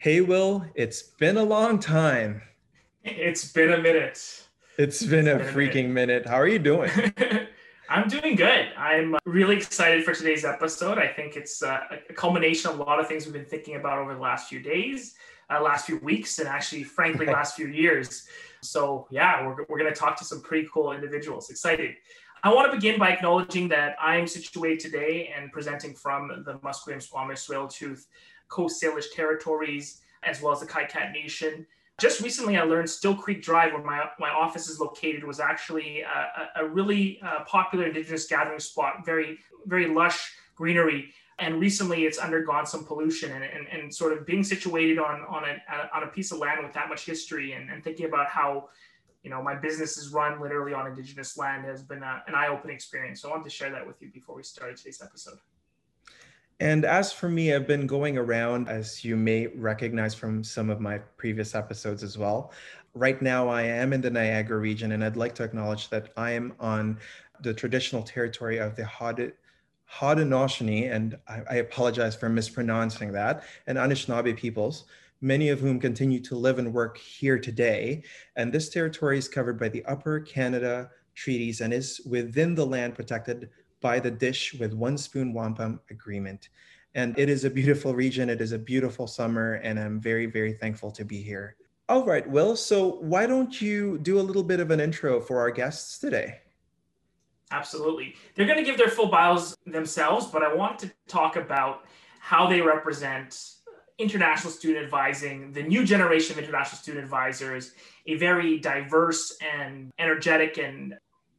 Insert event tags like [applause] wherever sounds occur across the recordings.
Hey, Will, it's been a long time. It's been a minute. It's been, it's a, been freaking a minute. minute. How are you doing? [laughs] I'm doing good. I'm really excited for today's episode. I think it's uh, a culmination of a lot of things we've been thinking about over the last few days, uh, last few weeks, and actually, frankly, [laughs] last few years. So, yeah, we're, we're going to talk to some pretty cool individuals. Excited. I want to begin by acknowledging that I'm situated today and presenting from the Musqueam, Squamish, Tsleil-Waututh Coast Salish territories, as well as the Kaikat Nation. Just recently, I learned Still Creek Drive, where my, my office is located, was actually a, a really uh, popular Indigenous gathering spot, very, very lush greenery. And recently, it's undergone some pollution and, and, and sort of being situated on, on, a, on a piece of land with that much history and, and thinking about how you know my business is run literally on indigenous land has been a, an eye-opening experience. So i wanted to share that with you before we started today's episode. And as for me, I've been going around, as you may recognize from some of my previous episodes as well. Right now, I am in the Niagara region, and I'd like to acknowledge that I am on the traditional territory of the Haudenosaunee, and I, I apologize for mispronouncing that, and Anishinaabe peoples, many of whom continue to live and work here today. And this territory is covered by the Upper Canada Treaties and is within the land protected by the dish with one spoon wampum agreement. And it is a beautiful region. It is a beautiful summer, and I'm very, very thankful to be here. All right, Will. So why don't you do a little bit of an intro for our guests today? Absolutely. They're going to give their full bios themselves, but I want to talk about how they represent international student advising, the new generation of international student advisors, a very diverse and energetic and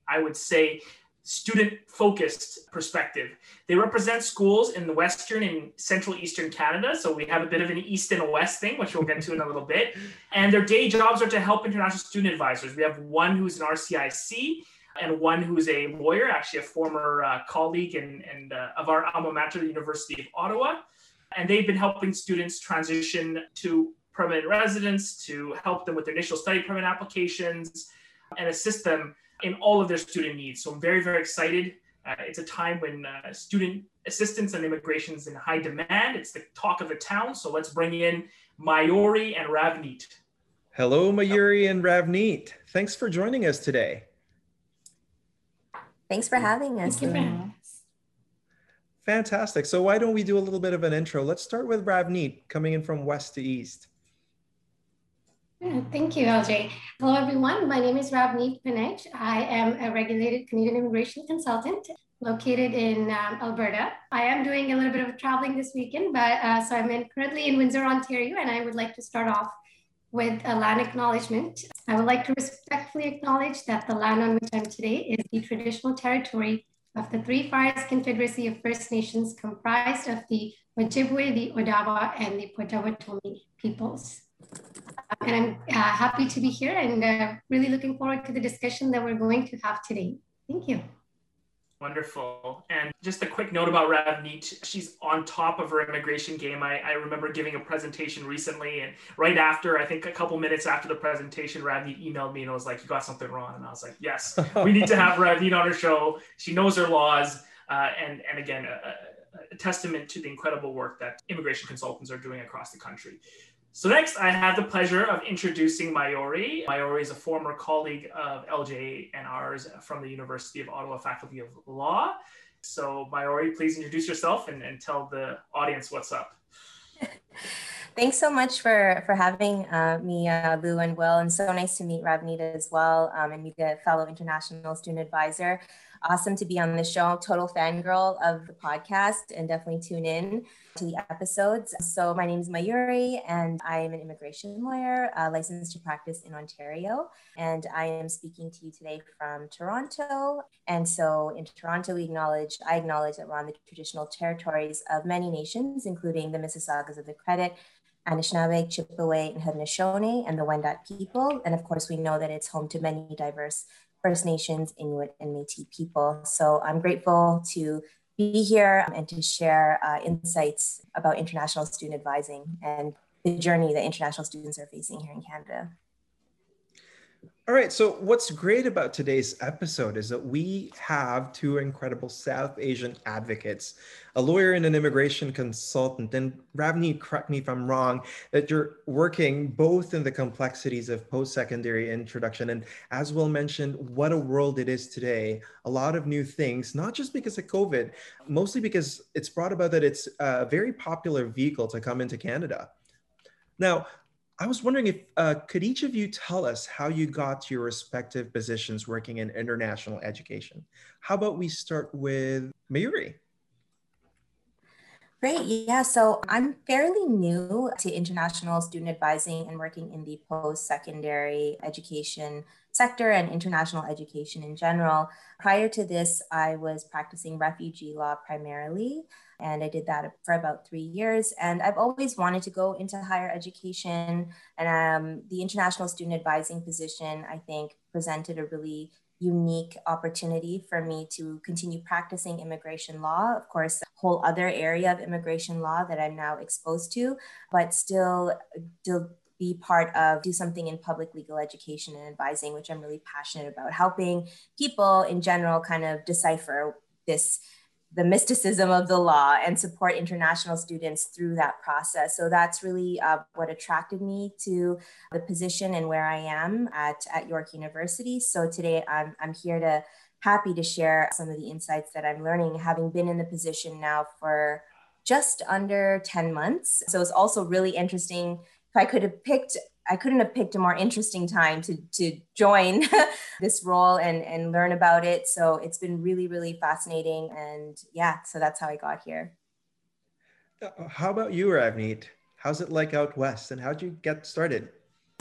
I would say student focused perspective. They represent schools in the Western and Central Eastern Canada. So we have a bit of an East and a West thing, which we'll get to in a little bit. And their day jobs are to help international student advisors. We have one who's an RCIC and one who's a lawyer, actually a former uh, colleague and, and uh, of our alma mater, the University of Ottawa. And they've been helping students transition to permanent residence, to help them with their initial study permit applications, and assist them in all of their student needs. So I'm very, very excited. Uh, it's a time when uh, student assistance and immigration is in high demand. It's the talk of the town. So let's bring in Mayuri and Ravneet. Hello, Mayuri and Ravneet. Thanks for joining us today. Thanks for having us. Thank you for having us. Fantastic. So why don't we do a little bit of an intro? Let's start with Ravneet coming in from west to east. Yeah, thank you, LJ. Hello, everyone. My name is Ravneet Pinej. I am a regulated Canadian immigration consultant located in um, Alberta. I am doing a little bit of traveling this weekend, but uh, so I'm in, currently in Windsor, Ontario, and I would like to start off with a land acknowledgement. I would like to respectfully acknowledge that the land on which I'm today is the traditional territory of the Three Fires Confederacy of First Nations comprised of the Ojibwe, the Odawa, and the Potawatomi peoples and I'm uh, happy to be here and uh, really looking forward to the discussion that we're going to have today. Thank you. Wonderful. And just a quick note about Ravneet. She's on top of her immigration game. I, I remember giving a presentation recently, and right after, I think a couple minutes after the presentation, Ravneet emailed me and was like, You got something wrong. And I was like, Yes, [laughs] we need to have Ravneet on her show. She knows her laws. Uh, and, and again, a, a testament to the incredible work that immigration consultants are doing across the country. So next, I have the pleasure of introducing Mayuri. Mayuri is a former colleague of LJ and ours from the University of Ottawa Faculty of Law. So Mayuri, please introduce yourself and, and tell the audience what's up. [laughs] Thanks so much for, for having uh, me, uh, Lou and Will, and so nice to meet Ravneet as well, um, and meet a fellow international student advisor awesome to be on the show. Total fangirl of the podcast and definitely tune in to the episodes. So, my name is Mayuri, and I am an immigration lawyer uh, licensed to practice in Ontario. And I am speaking to you today from Toronto. And so, in Toronto, we acknowledge, I acknowledge that we're on the traditional territories of many nations, including the Mississaugas of the Credit. Anishinaabe, Chippewa, and Haudenosaunee, and the Wendat people. And of course, we know that it's home to many diverse First Nations, Inuit, and Métis people. So I'm grateful to be here and to share uh, insights about international student advising and the journey that international students are facing here in Canada. All right. So, what's great about today's episode is that we have two incredible South Asian advocates, a lawyer and an immigration consultant. And Ravneet, correct me if I'm wrong, that you're working both in the complexities of post secondary introduction. And as Will mentioned, what a world it is today. A lot of new things, not just because of COVID, mostly because it's brought about that it's a very popular vehicle to come into Canada. Now, I was wondering if uh, could each of you tell us how you got to your respective positions working in international education? How about we start with Mayuri? Great. Yeah. So I'm fairly new to international student advising and working in the post secondary education sector and international education in general. Prior to this, I was practicing refugee law primarily. And I did that for about three years. And I've always wanted to go into higher education. And um, the international student advising position, I think, presented a really unique opportunity for me to continue practicing immigration law. Of course, a whole other area of immigration law that I'm now exposed to, but still, still be part of do something in public legal education and advising, which I'm really passionate about, helping people in general kind of decipher this the mysticism of the law and support international students through that process. So that's really uh, what attracted me to the position and where I am at, at York University. So today I'm, I'm here to happy to share some of the insights that I'm learning, having been in the position now for just under 10 months. So it's also really interesting. If I could have picked I couldn't have picked a more interesting time to, to join [laughs] this role and, and learn about it. So it's been really, really fascinating. And yeah, so that's how I got here. Uh, how about you, Ravneet? How's it like out west and how'd you get started?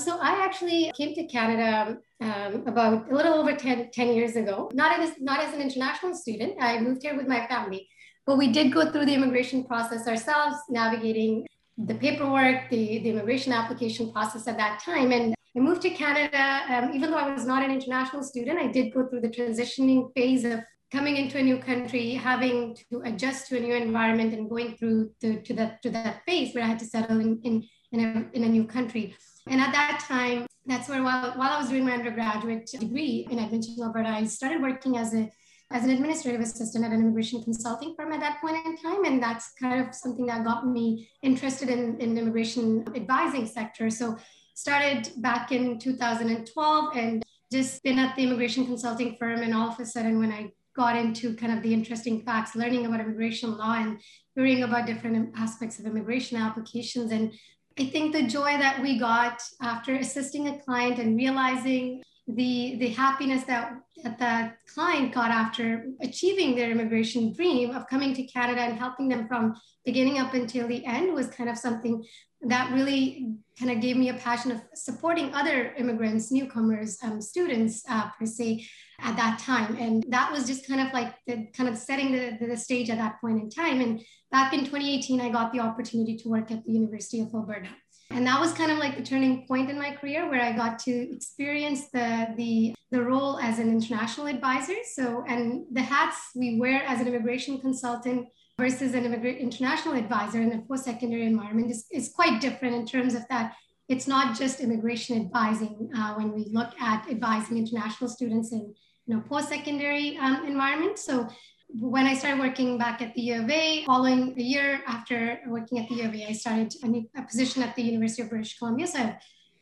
So I actually came to Canada um, about a little over 10, 10 years ago, not as, not as an international student. I moved here with my family, but we did go through the immigration process ourselves, navigating the paperwork, the, the immigration application process at that time. And I moved to Canada. Um, even though I was not an international student, I did go through the transitioning phase of coming into a new country, having to adjust to a new environment and going through to, to, that, to that phase where I had to settle in, in, in, a, in a new country. And at that time, that's where while, while I was doing my undergraduate degree in Edmonton, Alberta, I started working as a as an administrative assistant at an immigration consulting firm at that point in time. And that's kind of something that got me interested in, in immigration advising sector. So started back in 2012 and just been at the immigration consulting firm. And all of a sudden, when I got into kind of the interesting facts, learning about immigration law and hearing about different aspects of immigration applications. And I think the joy that we got after assisting a client and realizing the the happiness that, that that client got after achieving their immigration dream of coming to Canada and helping them from beginning up until the end was kind of something that really kind of gave me a passion of supporting other immigrants, newcomers, um, students uh, per se at that time. And that was just kind of like the kind of setting the, the stage at that point in time. And back in 2018, I got the opportunity to work at the University of Alberta. And that was kind of like the turning point in my career where I got to experience the, the, the role as an international advisor. So, and the hats we wear as an immigration consultant versus an immigrant international advisor in a post-secondary environment is, is quite different in terms of that it's not just immigration advising uh, when we look at advising international students in you know, post-secondary um, environment. So when I started working back at the U of A, following a year after working at the U of A, I started a, position at the University of British Columbia. So I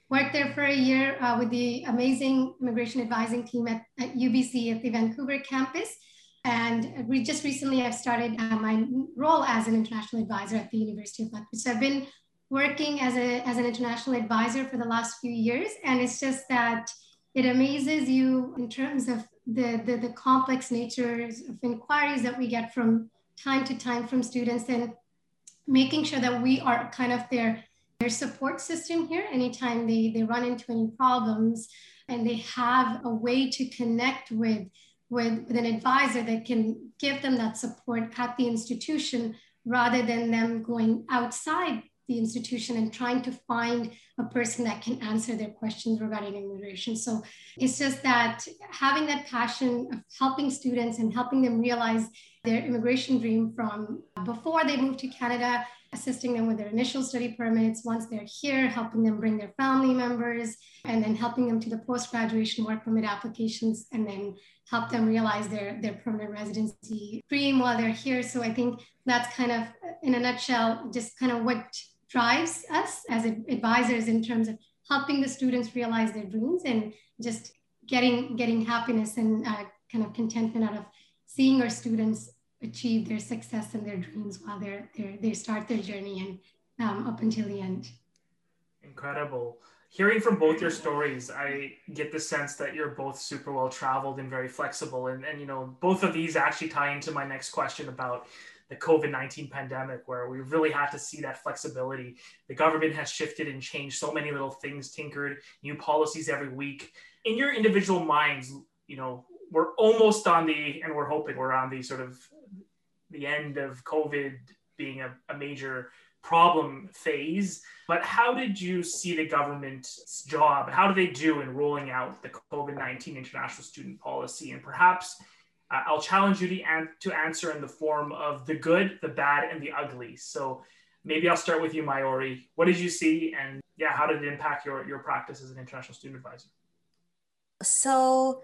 worked there for a year uh, with the amazing immigration advising team at, at, UBC at the Vancouver campus. And we just recently I've started uh, my role as an international advisor at the University of Lethbridge. So I've been working as, a, as an international advisor for the last few years. And it's just that it amazes you in terms of the, the, the complex natures of inquiries that we get from time to time from students and making sure that we are kind of their their support system here anytime they, they run into any problems and they have a way to connect with, with, with an advisor that can give them that support at the institution rather than them going outside the institution and trying to find a person that can answer their questions regarding immigration. So it's just that having that passion of helping students and helping them realize their immigration dream from before they moved to Canada, assisting them with their initial study permits. Once they're here, helping them bring their family members, and then helping them to the post graduation work permit applications, and then help them realize their, their permanent residency dream while they're here. So I think that's kind of, in a nutshell, just kind of what drives us as advisors in terms of helping the students realize their dreams and just getting getting happiness and uh, kind of contentment out of seeing our students achieve their success and their dreams while they're, they're they start their journey and um, up until the end. Incredible. Hearing from both your stories, I get the sense that you're both super well traveled and very flexible. And, and you know, both of these actually tie into my next question about the COVID 19 pandemic, where we really had to see that flexibility. The government has shifted and changed so many little things, tinkered, new policies every week. In your individual minds, you know, we're almost on the, and we're hoping we're on the sort of the end of COVID being a, a major problem phase. But how did you see the government's job? How do they do in rolling out the COVID 19 international student policy? And perhaps I'll challenge you to, an- to answer in the form of the good, the bad, and the ugly. So maybe I'll start with you, Mayuri. What did you see? And yeah, how did it impact your, your practice as an international student advisor? So,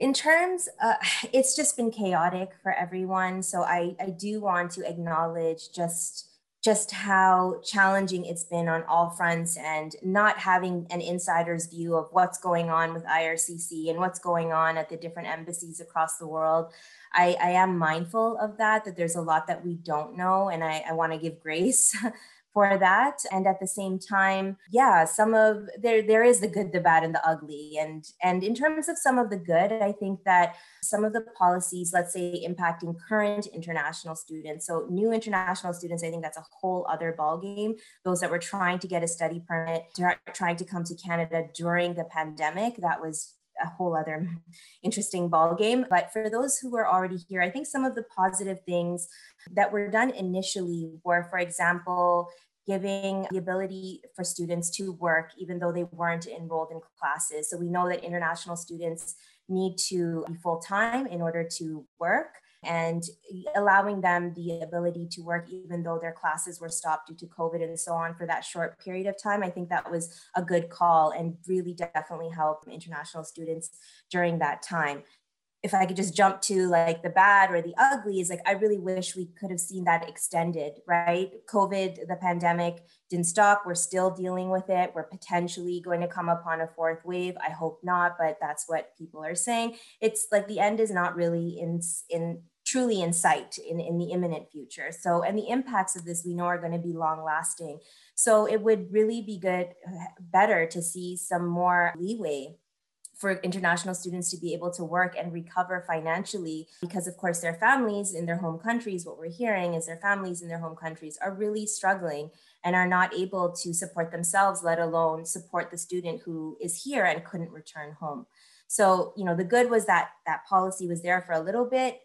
in terms, uh, [sighs] it's just been chaotic for everyone. So, I, I do want to acknowledge just just how challenging it's been on all fronts and not having an insider's view of what's going on with IRCC and what's going on at the different embassies across the world. I, I am mindful of that, that there's a lot that we don't know, and I, I want to give grace [laughs] for that. And at the same time yeah some of there there is the good the bad and the ugly. And and in terms of some of the good i think that some of the policies let's say impacting current international students so new international students i think that's a whole other ball game those that were trying to get a study permit trying to come to canada during the pandemic that was a whole other interesting ball game. But for those who are already here, I think some of the positive things that were done initially were, for example, giving the ability for students to work even though they weren't enrolled in classes. So we know that international students need to be full time in order to work and allowing them the ability to work even though their classes were stopped due to COVID and so on for that short period of time. I think that was a good call and really definitely helped international students during that time if I could just jump to like the bad or the ugly is like I really wish we could have seen that extended, right? COVID, the pandemic didn't stop. We're still dealing with it. We're potentially going to come upon a fourth wave. I hope not, but that's what people are saying. It's like the end is not really in in truly in sight in, in the imminent future. So, and the impacts of this we know are going to be long lasting. So it would really be good, uh, better to see some more leeway for international students to be able to work and recover financially because of course their families in their home countries what we're hearing is their families in their home countries are really struggling and are not able to support themselves let alone support the student who is here and couldn't return home. So you know the good was that that policy was there for a little bit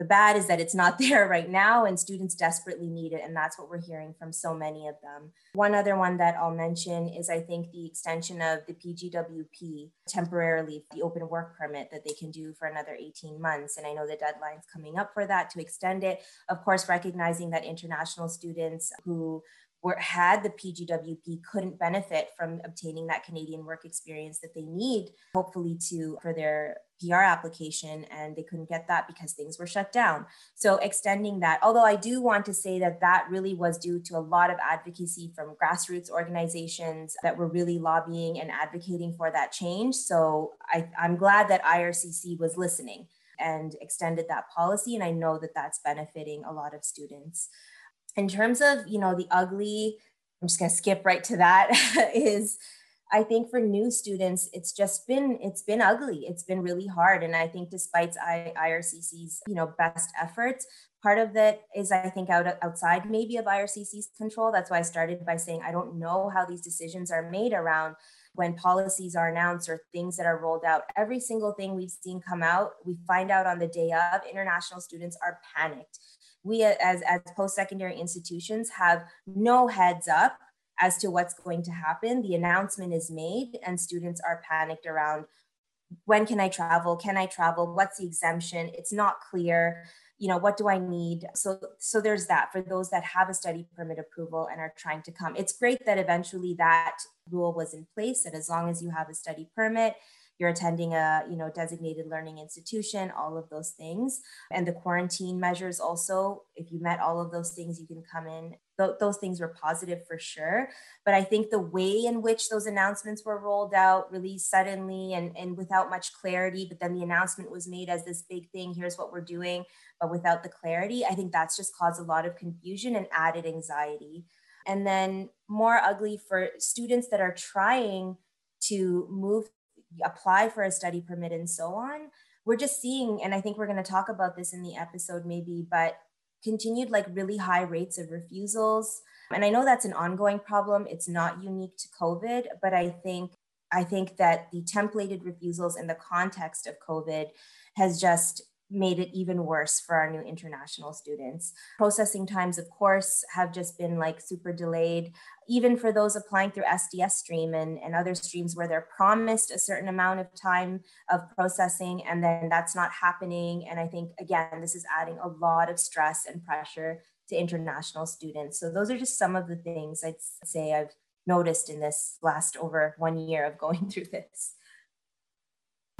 the bad is that it's not [laughs] there right now and students desperately need it. And that's what we're hearing from so many of them. One other one that I'll mention is I think the extension of the PGWP temporarily, the open work permit that they can do for another 18 months. And I know the deadline's coming up for that to extend it. Of course, recognizing that international students who were had the PGWP couldn't benefit from obtaining that Canadian work experience that they need, hopefully to for their PR application, and they couldn't get that because things were shut down. So extending that, although I do want to say that that really was due to a lot of advocacy from grassroots organizations that were really lobbying and advocating for that change. So I, I'm glad that IRCC was listening and extended that policy, and I know that that's benefiting a lot of students in terms of you know the ugly i'm just going to skip right to that [laughs] is i think for new students it's just been it's been ugly. It's been really hard. And i think despite I, ircc's you know best efforts part of that is i think out outside maybe of ircc's control. That's why i started by saying i don't know how these decisions are made around when policies are announced or things that are rolled out. Every single thing we've seen come out we find out on the day of international students are panicked we as, as post-secondary institutions have no heads up as to what's going to happen. The announcement is made and students are panicked around when can I travel? Can I travel? What's the exemption? It's not clear. you know what do i need so so there's that for those that have a study permit approval and are trying to come it's great that eventually that rule was in place that as long as you have a study permit you're attending a you know designated learning institution all of those things. And the quarantine measures also if you met all of those things you can come in. Th- those things were positive for sure. But i think the way in which those announcements were rolled out really suddenly and, and without much clarity but then the announcement was made as this big thing here's what we're doing but without the clarity i think that's just caused a lot of confusion and added anxiety. And then more ugly for students that are trying to move apply for a study permit and so on we're just seeing and i think we're going to talk about this in the episode maybe but continued like really high rates of refusals. And i know that's an ongoing problem. It's not unique to covid but i think i think that the templated refusals in the context of covid has just made it even worse for our new international students. Processing times, of course, have just been like super delayed, even for those applying through SDS Stream and, and other streams where they're promised a certain amount of time of processing and then that's not happening. And I think, again, this is adding a lot of stress and pressure to international students. So those are just some of the things I'd say I've noticed in this last over one year of going [laughs] through this.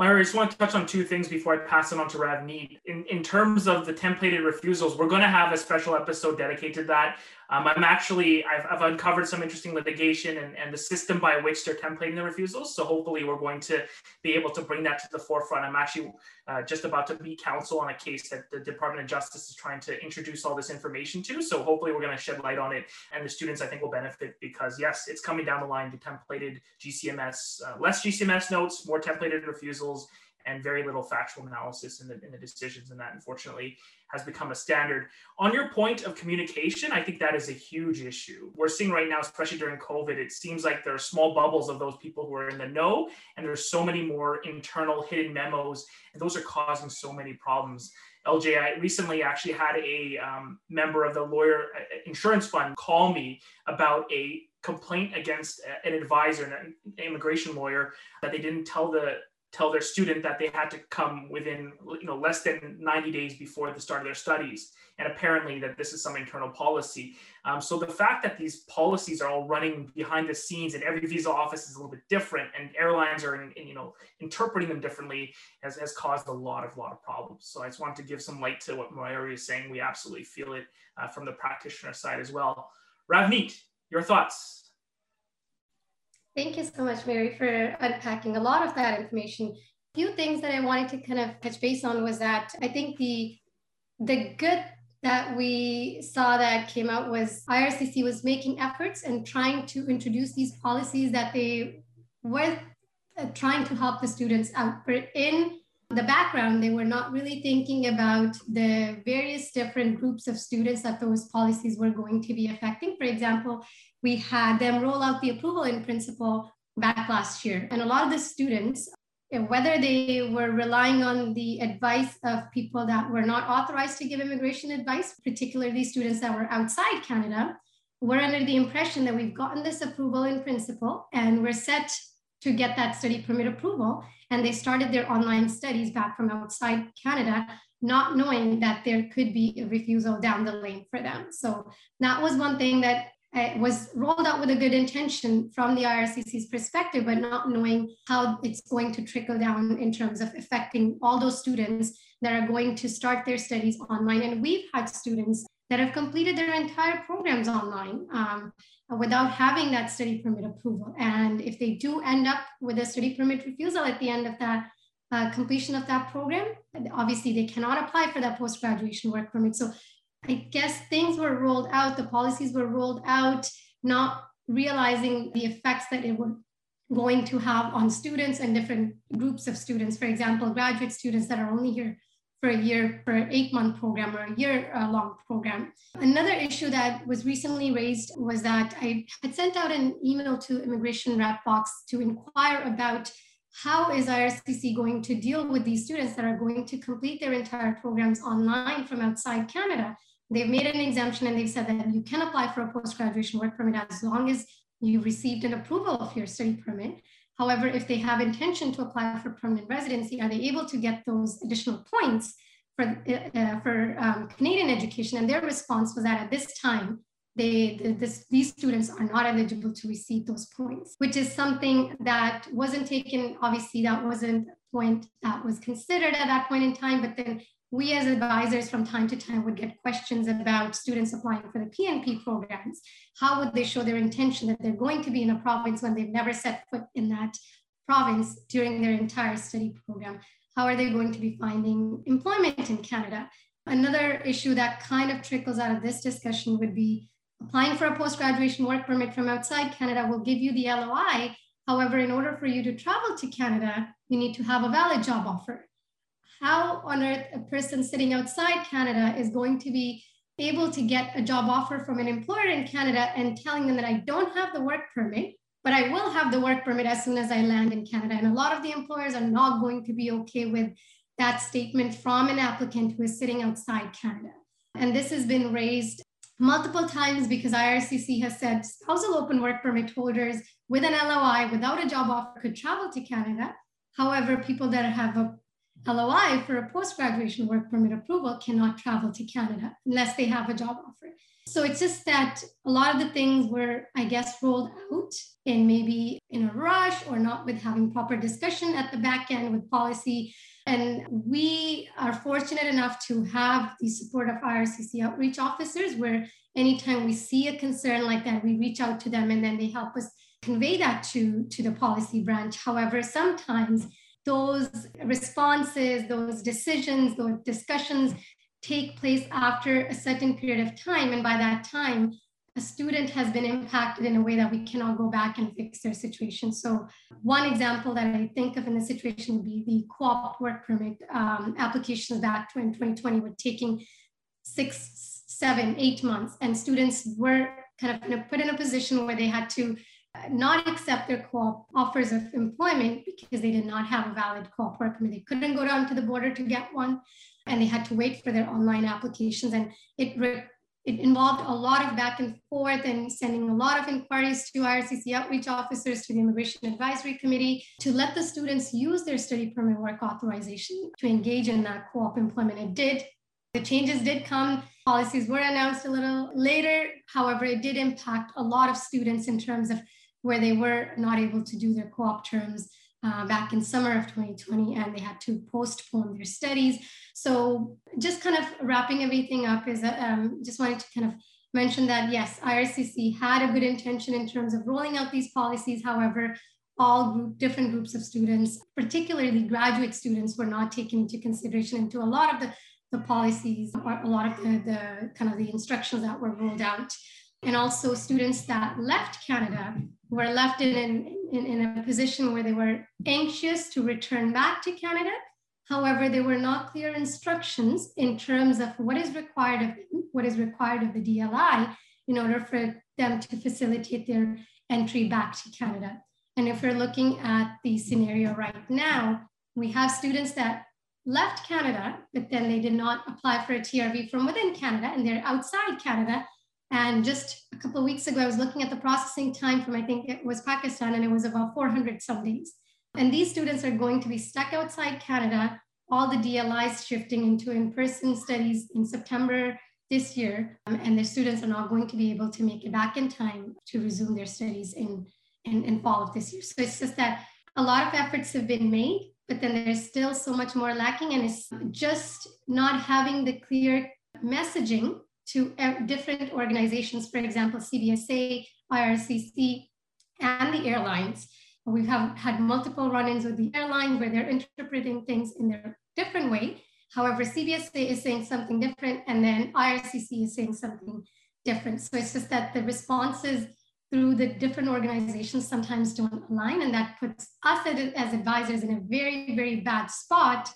I just want to touch on two things before I pass it on to Ravneet. In, in terms of the templated refusals, we're going to have a special episode dedicated to that. Um, I'm actually, I've, I've, uncovered some interesting litigation and, and the system by which they're templating the refusals. So hopefully we're going to be able to bring that to the forefront. I'm actually uh, just about to be counsel on a case that the Department of Justice is trying to introduce all this information to. So hopefully we're going to shed light on it and the students I think will benefit because yes, it's coming down the line to templated GCMS, uh, less GCMS notes, more templated refusals, and very little factual analysis in the, in the decisions. And that unfortunately has become a standard. On your point of communication, I think that is a huge issue. We're seeing right now, especially during COVID, it seems like there are small bubbles of those people who are in the know, and there's so many more internal hidden memos, and those are causing so many problems. LJ, I recently actually had a um, member of the lawyer uh, insurance fund call me about a complaint against an advisor, an immigration lawyer, that they didn't tell the tell their student that they had to come within you know less than 90 days before the start of their studies. And apparently that this is some internal policy. Um, so the fact that these policies are all running behind the scenes and every visa office is a little bit different and airlines are in, in, you know interpreting them differently has, has caused a lot of lot of problems. So i just wanted to give some light to what Myra is saying. We absolutely feel it uh, from the practitioner side as well. Ravneet your thoughts Thank you so much, Mary, for unpacking a lot of that information. A few things that I wanted to kind of touch base on was that I think the the good that we saw that came out was IRCC was making efforts and trying to introduce these policies that they were uh, trying to help the students out. But in the background, they were not really thinking about the various different groups of students that those policies were going to be affecting. For example, we had them roll out the approval in principle back last year. And a lot of the students, eh, whether they were relying on the advice of people that were not authorized to give immigration advice, particularly students that were outside Canada, were under the impression that we've gotten this approval in principle and we're set to get that study permit approval. And they started their online studies back from outside Canada, not knowing that there could be a refusal down the lane for them. So that was one thing that uh, was rolled out with a good intention from the IRCC's perspective, but not knowing how it's going to trickle down in terms of affecting all those students that are going to start their studies online. And we've had students that have completed their entire programs online um, without having that study permit approval. And if they do end up with a study permit refusal at the end of that uh, completion of that program, obviously they cannot apply for that post-graduation work permit. So I guess things were rolled out, the policies were rolled out, not realizing the effects that it were going to have on students and different groups of students. For example, graduate students that are only here for a year for an eight month program or a year long program. Another issue that was recently raised was that I had sent out an email to immigration rep box to inquire about how is IRCC going to deal with these students that are going to complete their entire programs online from outside Canada? They've made an exemption and they've said that you can apply for a post-graduation work permit as long as you received an approval of your study permit. However, if they have intention to apply for permanent residency, are they able to get those additional points for, uh, for um, Canadian education. And their response was that at this time, they, the, this, these students are not eligible to receive those points, which is something that wasn't taken, obviously that wasn't a point that was considered at that point in time, but then we as advisors from time to time would get questions about students applying for the PNP programs. How would they show their intention that they're going to be in a province when they've never set foot in that province during their entire study program? How are they going to be finding employment in Canada? Another issue that kind of trickles out of this discussion would be applying for a post-graduation work permit from outside Canada will give you the LOI. However, in order for you to travel to Canada, you need to have a valid job offer how on earth a person sitting outside Canada is going to be able to get a job offer from an employer in Canada and telling them that I don't have the work permit, but I will have the work permit as soon as I land in Canada. And a lot of the employers are not going to be okay with that statement from an applicant who is sitting outside Canada. And this has been raised multiple times because IRCC has said spousal open work permit holders with an LOI without a job offer could travel to Canada. However, people that have a LOI for a post-graduation work permit approval cannot travel to Canada unless they have a job offer. So it's just that a lot of the things were, I guess, rolled out and maybe in a rush or not with having proper discussion at the back end with policy. And we are fortunate enough to have the support of IRCC outreach officers where anytime we see a concern like that, we reach out to them and then they help us convey that to, to the policy branch. However, sometimes those responses, those decisions, those discussions take place after a certain period of time. And by that time, a student has been impacted in a way that we cannot go back and fix their situation. So one example that I think of in the situation would be the co-op work permit um, applications that in 2020 were taking six, seven, eight months, and students were kind of put in a position where they had to not accept their co-op offers of employment because they did not have a valid co-op work permit. They couldn't go down to the border to get one, and they had to wait for their online applications. And it re- it involved a lot of back and forth and sending a lot of inquiries to IRCC outreach officers, to the Immigration Advisory Committee, to let the students use their study permit work authorization to engage in that co-op employment. It did. The changes did come. Policies were announced a little later. However, it did impact a lot of students in terms of where they were not able to do their co-op terms uh, back in summer of 2020 and they had to postpone their studies. So just kind of wrapping everything up is that, um, just wanted to kind of mention that yes, IRCC had a good intention in terms of rolling out these policies. However, all group, different groups of students, particularly graduate students, were not taken into consideration into a lot of the, the policies or a lot of the, the kind of the instructions that were rolled out. And also students that left Canada were left in, in, in a position where they were anxious to return back to Canada. However, there were not clear instructions in terms of what is required of what is required of the DLI in order for them to facilitate their entry back to Canada. And if we're looking at the scenario right now, we have students that left Canada, but then they did not apply for a TRV from within Canada and they're outside Canada and just a couple of weeks ago, I was looking at the processing time from, I think it was Pakistan, and it was about 400 some days. And these students are going to be stuck outside Canada, all the DLIs shifting into in-person studies in September this year. Um, and the students are not going to be able to make it back in time to resume their studies in, in, in fall of this year. So it's just that a lot of efforts have been made, but then there's still so much more lacking. And it's just not having the clear messaging to different organizations, for example, CBSA, IRCC, and the airlines. We've had multiple run-ins with the airlines where they're interpreting things in their different way. However, CBSA is saying something different, and then IRCC is saying something different. So it's just that the responses through the different organizations sometimes don't align, and that puts us as advisors in a very, very bad spot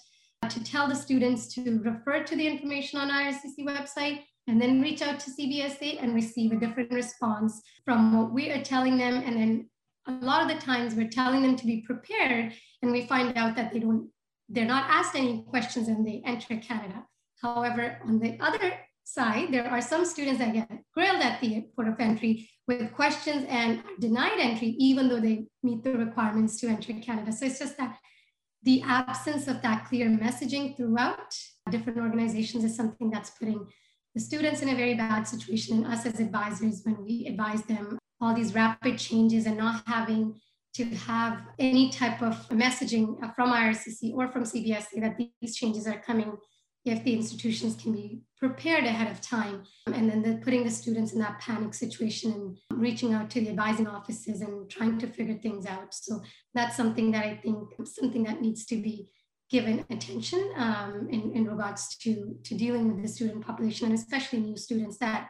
to tell the students to refer to the information on IRCC website and then reach out to CBSA and receive a different response from what we are telling them. And then a lot of the times we're telling them to be prepared and we find out that they don't, they're not asked any questions and they enter Canada. However, on the other side, there are some students that get grilled at the port of entry with questions and denied entry, even though they meet the requirements to enter Canada. So it's just that the absence of that clear messaging throughout different organizations is something that's putting the students in a very bad situation and us as advisors when we advise them all these rapid changes and not having to have any type of messaging from IRCC or from CBSA that these changes are coming if the institutions can be prepared ahead of time. And then the, putting the students in that panic situation and reaching out to the advising offices and trying to figure things out. So that's something that i think something that needs to be given attention um, in, in regards to, to dealing with the student population and especially new students that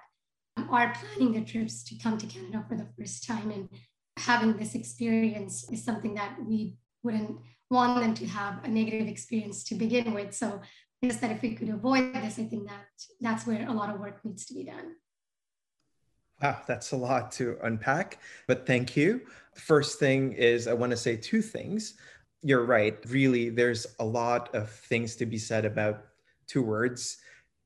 are planning their trips to come to canada for the first time and having this experience is something that we wouldn't want them to have a negative experience to begin with so is that if we could avoid this, I think that that's where a lot of work needs to be done. Wow, that's a lot to unpack, but thank you. First thing is, I want to say two things. You're right. Really, there's a lot of things to be said about two words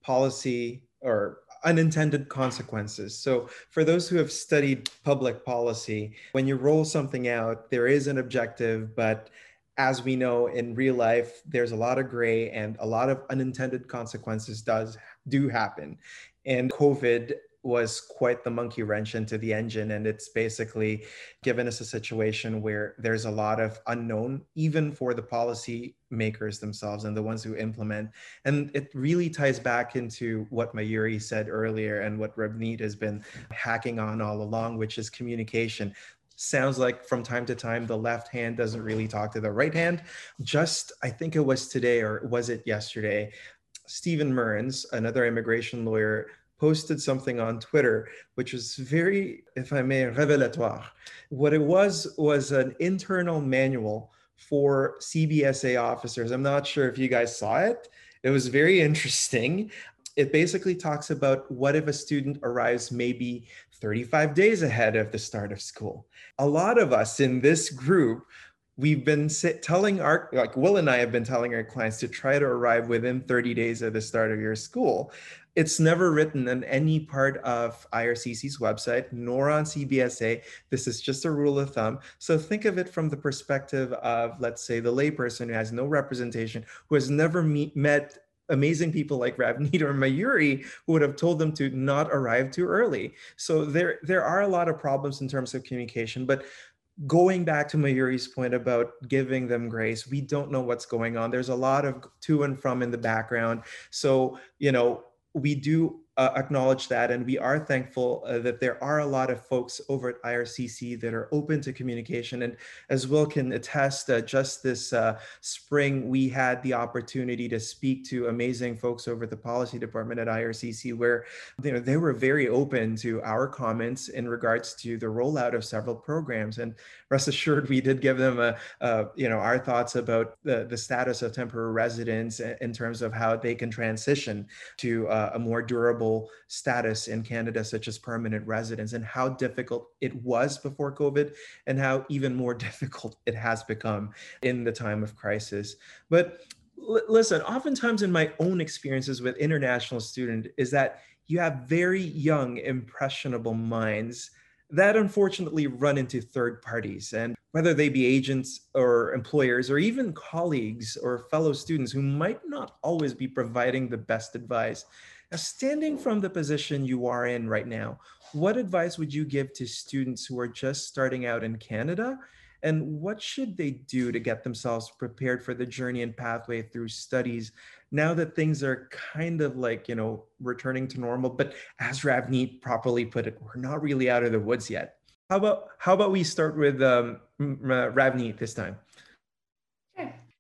policy or unintended consequences. So, for those who have studied public policy, when you roll something out, there is an objective, but as we know in real life, there's a lot of gray and a lot of unintended consequences does do happen. And COVID was quite the monkey wrench into the engine. And it's basically given us a situation where there's a lot of unknown, even for the policy makers themselves and the ones who implement. And it really ties back into what Mayuri said earlier and what Ravneet has been hacking on all along, which is communication sounds like from time to time the left hand doesn't really talk to the right hand. Just, I think it was today or was it yesterday, Steven Meurrens, another immigration lawyer, posted something on Twitter, which was very, if I may, révélatoire. What it was was an internal manual for CBSA officers. I'm not sure if you guys saw it. It was very [laughs] interesting. It basically talks about what if a student arrives maybe 35 days ahead of the start of school. A lot of us in this group, we've been sit, telling our, like Will and I have been telling our clients to try to arrive within 30 days of the start of your school. It's never written in any part of IRCC's website, nor on CBSA. This is just a rule of thumb. So think of it from the perspective of, let's say, the layperson who has no representation, who has never meet, met amazing people like Ravneet or Mayuri who would have told them to not arrive too early. So there, there are a lot of problems in terms of communication, but going back to Mayuri's point about giving them grace, we don't know what's going on. There's a lot of to and from in the background. So, you know, we do uh, acknowledge that. And we are thankful uh, that there are a lot of folks over at IRCC that are open to communication. And as Will can attest, uh, just this uh, spring, we had the opportunity to speak to amazing folks over at the policy department at IRCC, where you know, they were very open to our comments in regards to the rollout of several programs. And rest assured, we did give them a, a you know, our thoughts about the, the status of temporary residents in terms of how they can transition to uh, a more durable status in Canada, such as permanent residence, and how difficult it was before COVID, and how even more [laughs] difficult it has become in the time of crisis. But l- listen, oftentimes in my own experiences with international student is that you have very young, impressionable minds that unfortunately run into third parties and whether they be agents or employers or even colleagues or fellow students who might not always be providing the best advice now, standing from the position you are in right now, what advice would you give to students who are just starting out in Canada? And what should they do to get themselves prepared for the journey and pathway through studies now that things are kind of like, you know, returning to normal? But as Ravneet properly put it, we're not really out of the woods yet. How about how about we start with um, Ravneet this time?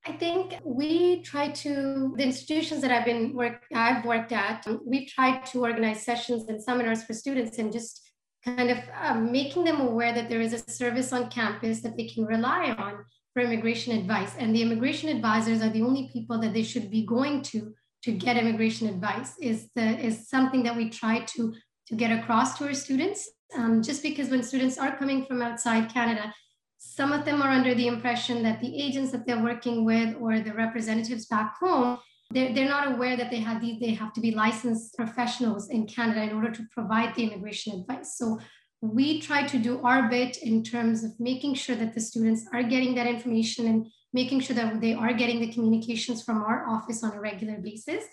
I think we try to the institutions that I've been work I've worked at. We've tried to organize sessions and seminars for students and just kind of um, making them aware that there is a service on campus that they can rely on for immigration advice. And the immigration advisors are the only people that they should be going to to get immigration advice. Is the is something that we try to to get across to our students. Um, just because when students are coming from outside Canada, some of them are under the impression that the agents that they're working with or the representatives back home, they're, they're not aware that they have these, they have to be licensed professionals in Canada in order to provide the immigration advice. So we try to do our bit in terms of making sure that the students are getting that information and making sure that they are getting the communications from our office on a regular basis,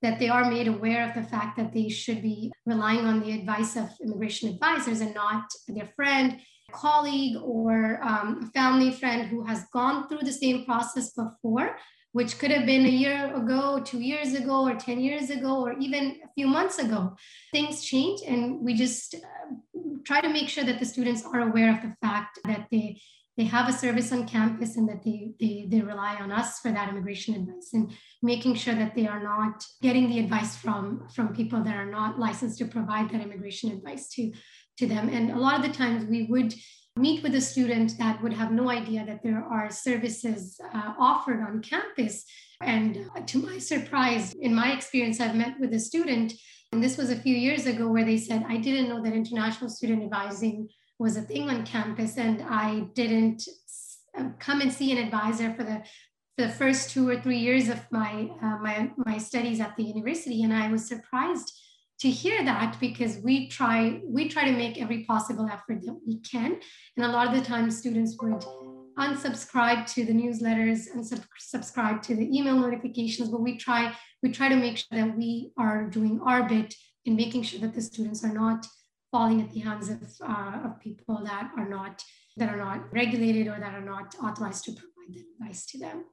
that they are made aware of the fact that they should be relying on the advice of immigration advisors and not their friend, colleague, or um, a family friend who has gone through the same process before which could have been a year ago, two years ago, or 10 years ago, or even a few months ago. Things change, and we just uh, try to make sure that the students are aware of the fact that they they have a service on campus and that they, they, they rely on us for that immigration advice and making sure that they are not getting the advice from, from people that are not licensed to provide that immigration advice to, to them. And a lot of the times we would meet with a student that would have no idea that there are services uh, offered on campus. And uh, to my surprise, in my experience, I've met with a student, and this was a few years ago, where they said, I didn't know that international student advising was a thing on campus, and I didn't uh, come and see an advisor for the the first two or three years of my uh, my my studies at the university, and I was surprised to hear that because we try we try to make every possible effort that we can. And a lot of the time students would unsubscribe to the newsletters and sub- subscribe to the email notifications but we try we try to make sure that we are doing our bit in making sure that the students are not falling at the hands of, uh, of people that are not that are not regulated or that are not authorized to provide the advice to them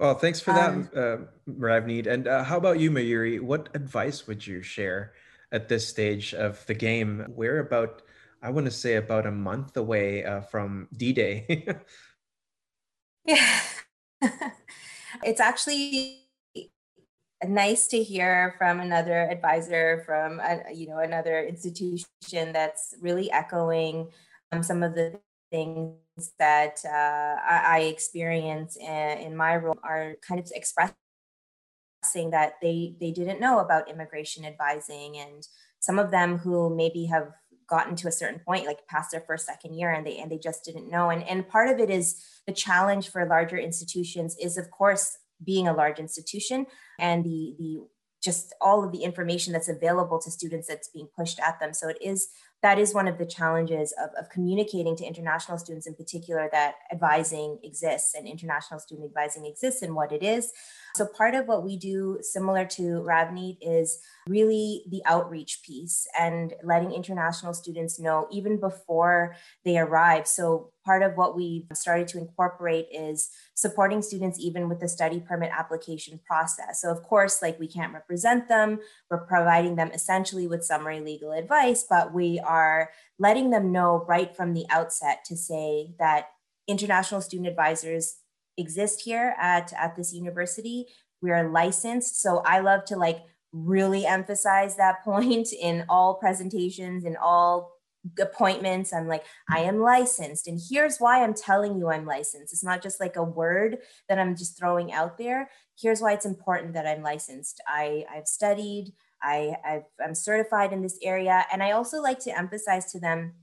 well, thanks for that, um, uh, Ravneet. And uh, how about you, Mayuri? What advice would you share at this stage of the game? We're about, I want to say, about a month away uh, from D Day. yeah. [laughs] it's actually nice to hear from another advisor from a, you know another institution that's really echoing um, some of the things that uh, I, I, experience in, in, my role are kind of expressing that they they didn't know about immigration advising and some of them who maybe have gotten to a certain point like past their first second year and they and they just didn't know. And and part of it is the challenge for larger institutions is of course being a large institution and the the just all of the information that's available to students that's being pushed at them. So it is that is one of the challenges of, of communicating to international students in particular that advising exists and international student advising exists and what it is. So part of what we do similar to Ravneet is really the outreach piece and letting international students know even before they arrive. So part of what we've started to incorporate is supporting students even with the study permit application process. So of course, like we can't represent them, we're providing them essentially with summary legal advice, but we are letting them know right from the outset to say that international student advisors exist here at, at this university. We are licensed. So I love to like really emphasize that [laughs] point in all presentations in all appointments i'm like i am licensed and here's why i'm telling you i'm licensed. It's not just like a word that i'm just throwing out there. Here's why it's important that i'm licensed. I i've studied i I've, i'm certified in this area and i also like to emphasize to them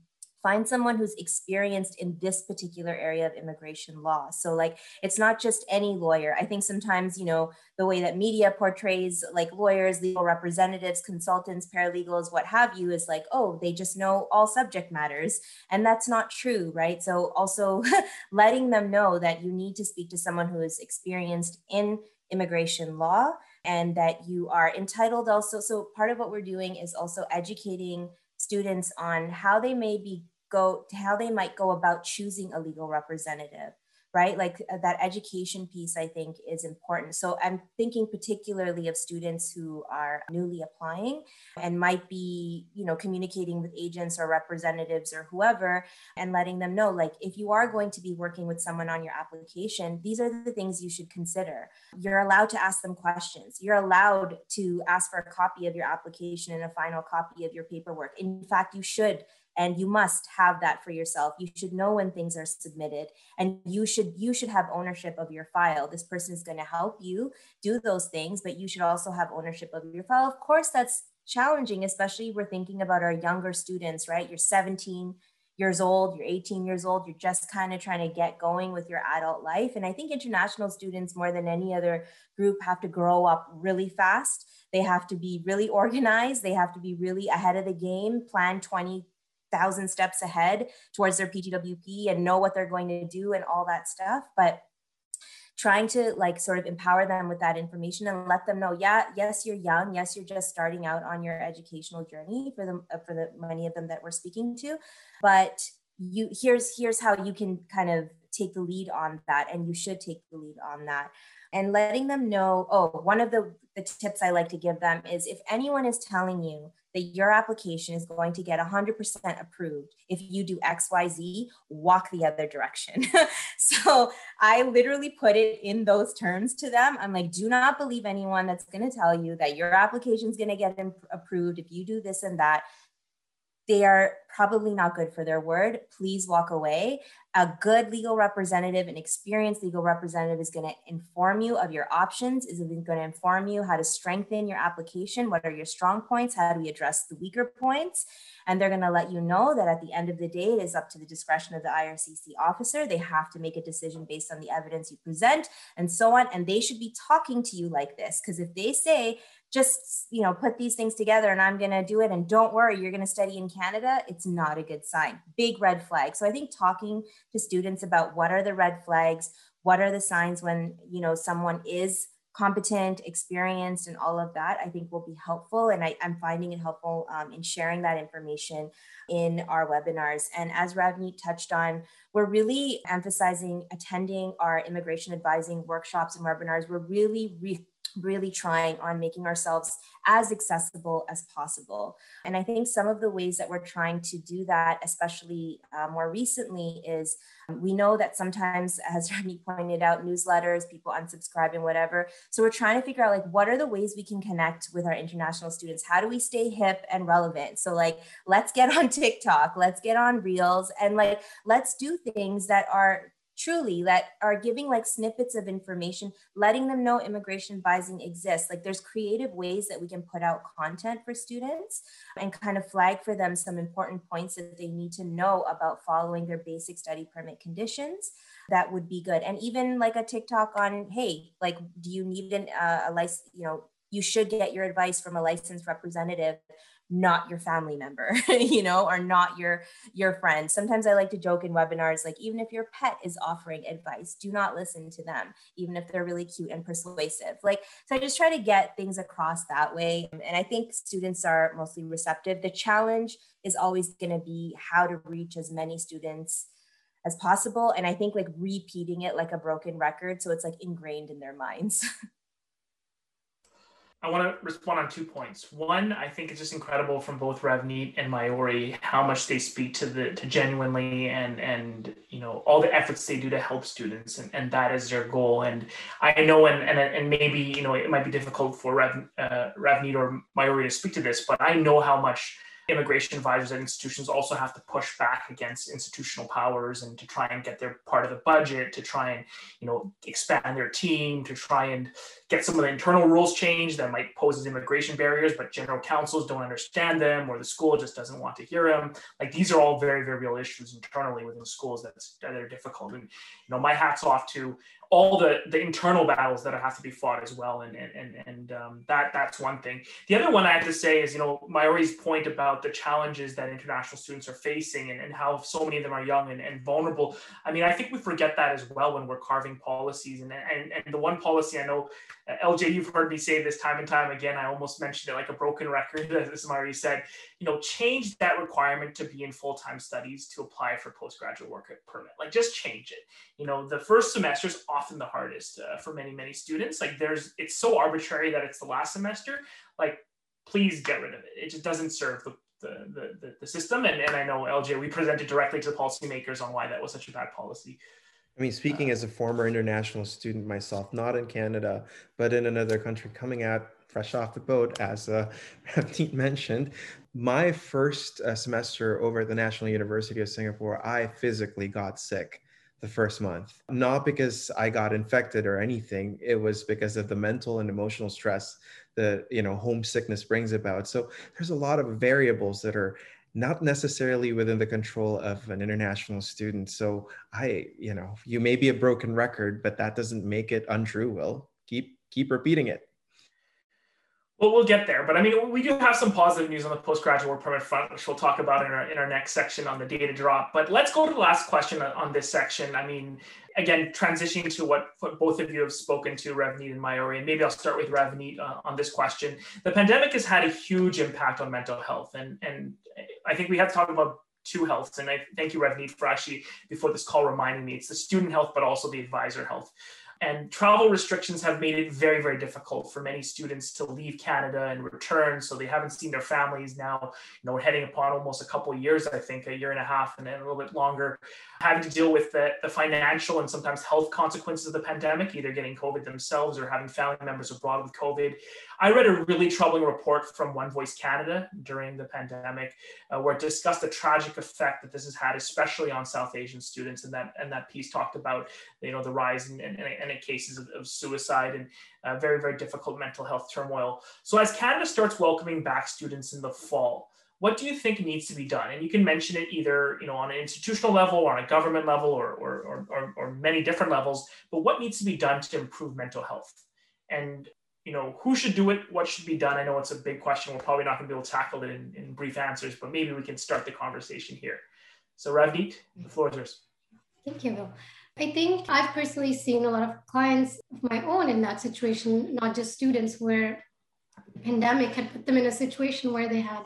find someone who's experienced in this particular area of immigration law. So like it's not just any lawyer. I think sometimes you know the way that media portrays like lawyers legal representatives consultants paralegals what have you is like oh they just know all subject matters. And that's not true right? So also [laughs] letting them know that you need to speak to someone who is experienced in immigration law and that you are entitled also. So part of what we're doing is also educating students on how they may be go how they might go about choosing a legal representative right? Like uh, that education piece i think is important. So i'm thinking particularly of students who are newly applying and might be you know communicating with agents or representatives or whoever and letting them know like if you are going to be working with someone on your application these are the things you should consider. You're allowed to ask them questions. You're allowed to ask for a copy of your application and a final copy of your paperwork. In fact you should and you must have that for yourself. You should know when things are submitted and you should you should have ownership of your file. This person is going to help you do those things but you should also have ownership of your file. Of course that's challenging especially we're thinking about our younger students right? You're 17 years old you're 18 years old you're just kind of trying to get going with your adult life. And i think international students more than any other group have to grow up really fast. They have to be really organized. They have to be really ahead of the game plan 20 thousand steps ahead towards their PGWP and know what they're going to do and all that stuff. But trying to like sort of empower them with that information and let them know yeah yes you're young yes you're just starting out on your educational journey for the uh, for the many of them that we're speaking to but you here's here's how you can kind of take the lead on that and you should take the lead on that and letting them know oh one of the, the tips i like to give them is if anyone is telling you that your application is going to get 100% approved if you do xyz walk the other direction. [laughs] So i literally put it in those terms to them. I'm like do not believe anyone that's going to tell you that your application is going to get approved if you do this and that they are probably not good for their word. Please walk away. A good legal representative, an experienced legal representative is going to inform you of your options, is going to inform you how to strengthen your application. What are your strong points? How do we address the weaker points? And they're going to let you know that at the end of the day, it is up to the discretion of the IRCC officer. They have to make a decision based on the evidence you present and so on. And they should be talking to you like this because if they say, just you know put these things together and i'm going to do it and don't worry you're going to study in canada it's not a good sign. Big red flag. So i think talking to students about what are the red flags what are the signs when you know someone is competent experienced and all of that i think will be helpful. And I, am finding it helpful um, in sharing that information in our webinars. And as ravneet touched on we're really emphasizing attending our immigration advising workshops and webinars. We're really re- really trying on making ourselves as accessible as possible. And I think some of the ways that we're trying to do that, especially uh, more recently, is um, we know that sometimes, as [laughs] Remy pointed out, newsletters, people unsubscribe and whatever. So we're trying to figure out like what are the ways we can connect with our international students? How do we stay hip and relevant? So like let's get on [laughs] TikTok, let's get on Reels, and like let's do things that are truly that are giving like snippets of information, letting them know immigration advising exists. Like there's creative ways that we can put out content for students and kind of flag for them some important points that they need to know about following their basic study permit conditions. That would be good. And even like a TikTok on, hey, like, do you need an, uh, a license, you know, you should get your advice from a licensed representative not your family member [laughs] you know or not your your friend sometimes i like to joke in webinars like even if your pet is offering advice do not listen to them even if they're really cute and persuasive. Like so i just try to get things across that way and i think students are mostly receptive. The challenge is always going to be how to reach as many students as possible and i think like repeating it like a broken record so it's like ingrained in their minds [laughs] I want to respond on two points. One, I think it's just incredible from both Ravneet and Mayuri how much they speak to the to genuinely and and you know all the efforts they do to help students and, and that is their goal. And I know and and and maybe you know it might be difficult for Rav, uh, Ravneet or Mayuri to speak to this, but I know how much immigration advisors at institutions also have to push back against institutional powers and to try and get their part of the budget to try and you know expand their team to try and get some of the internal rules changed that might pose as immigration barriers but general counsels don't understand them or the school just doesn't want to hear them. Like these are all very very real issues internally within schools that's that are difficult. And you know my hats off to all the the internal battles that have to be fought as well. And and and um, that that's one thing. The other one i have to say is you know Mayuri's point about the challenges that international students are facing and, and how so many of them are young and, and vulnerable. I mean i think we forget that as well when we're carving policies. And and, and the one policy i know uh, lj you've heard me say this time and time again. I almost mentioned it like a broken record [laughs] as Mayuri said. You know change that requirement to be in full-time studies to apply for postgraduate work permit. Like just change it. You know the first semester is often the hardest uh, for many many students. Like there's it's so arbitrary that it's the last semester. Like please get rid of it. It just doesn't serve the the, the, the system. And, and i know lj we presented directly to the policymakers on why that was such a bad policy. I mean, speaking uh, as a former international student myself, not in Canada, but in another country, coming out fresh off the boat, as uh, [laughs] mentioned, my first uh, semester over at the National University of Singapore, I physically got sick the first month. Not because I got infected or anything, it was because of the mental and emotional stress that, you know, homesickness brings about. So there's a lot of variables that are not necessarily within the control of an international student. So I, you know, you may be a broken record, but that doesn't make it untrue, Will. Keep keep repeating it. Well, we'll get there, but I mean, we do have some positive news on the postgraduate work permit front, which we'll talk about in our in our next section on the data drop. But let's go to the last question on this section. I mean, again, transitioning to what, what both of you have spoken to, Ravneet and Mayuri, and maybe I'll start with Ravneet uh, on this question. The pandemic has had a huge impact on mental health, and and I think we have to talk about two healths. And I thank you, Ravneet, for actually before this call reminding me it's the student health, but also the advisor health. And travel restrictions have made it very, very difficult for many students to leave Canada and return. So they haven't seen their families now. You know, heading upon almost a couple of years, I think, a year and a half and then a little bit longer, having to deal with the, the financial and sometimes health consequences of the pandemic, either getting COVID themselves or having family members abroad with COVID. I read a really troubling report from One Voice Canada during the pandemic, uh, where it discussed the tragic effect that this has had, especially on South Asian students. And that and that piece talked about, you know, the rise in, in, in cases of, of, suicide and uh, very very difficult mental health turmoil. So as Canada starts welcoming back students in the fall, what do you think needs to be done? And you can mention it either, you know, on an institutional level or on a government level or, or, or, or, many different levels, but what needs to be done to improve mental health? And you know, who should do it? What should be done? I know it's a big question. We're probably not going to be able to tackle it in, in brief answers, but maybe we can start the conversation here. So Ravneet, the floor is yours. Thank you. I think I've personally seen a lot of clients of my own in that situation, not just students, where pandemic had put them in a situation where they had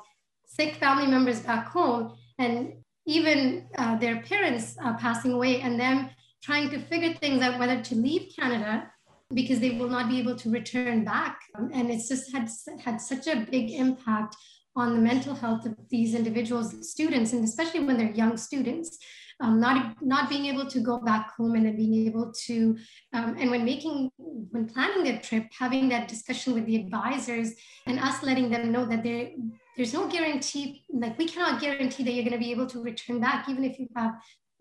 sick family members back home and even uh, their parents uh, passing away and them trying to figure things out whether to leave Canada because they will not be able to return back. And it's just had, had such a big impact on the mental health of these individuals, students, and especially when they're young students. Um, not not being able to go back home and then being able to um, and when making when planning their trip having that discussion with the advisors and us letting them know that there there's no guarantee like we cannot guarantee that you're going to be able to return back even if you have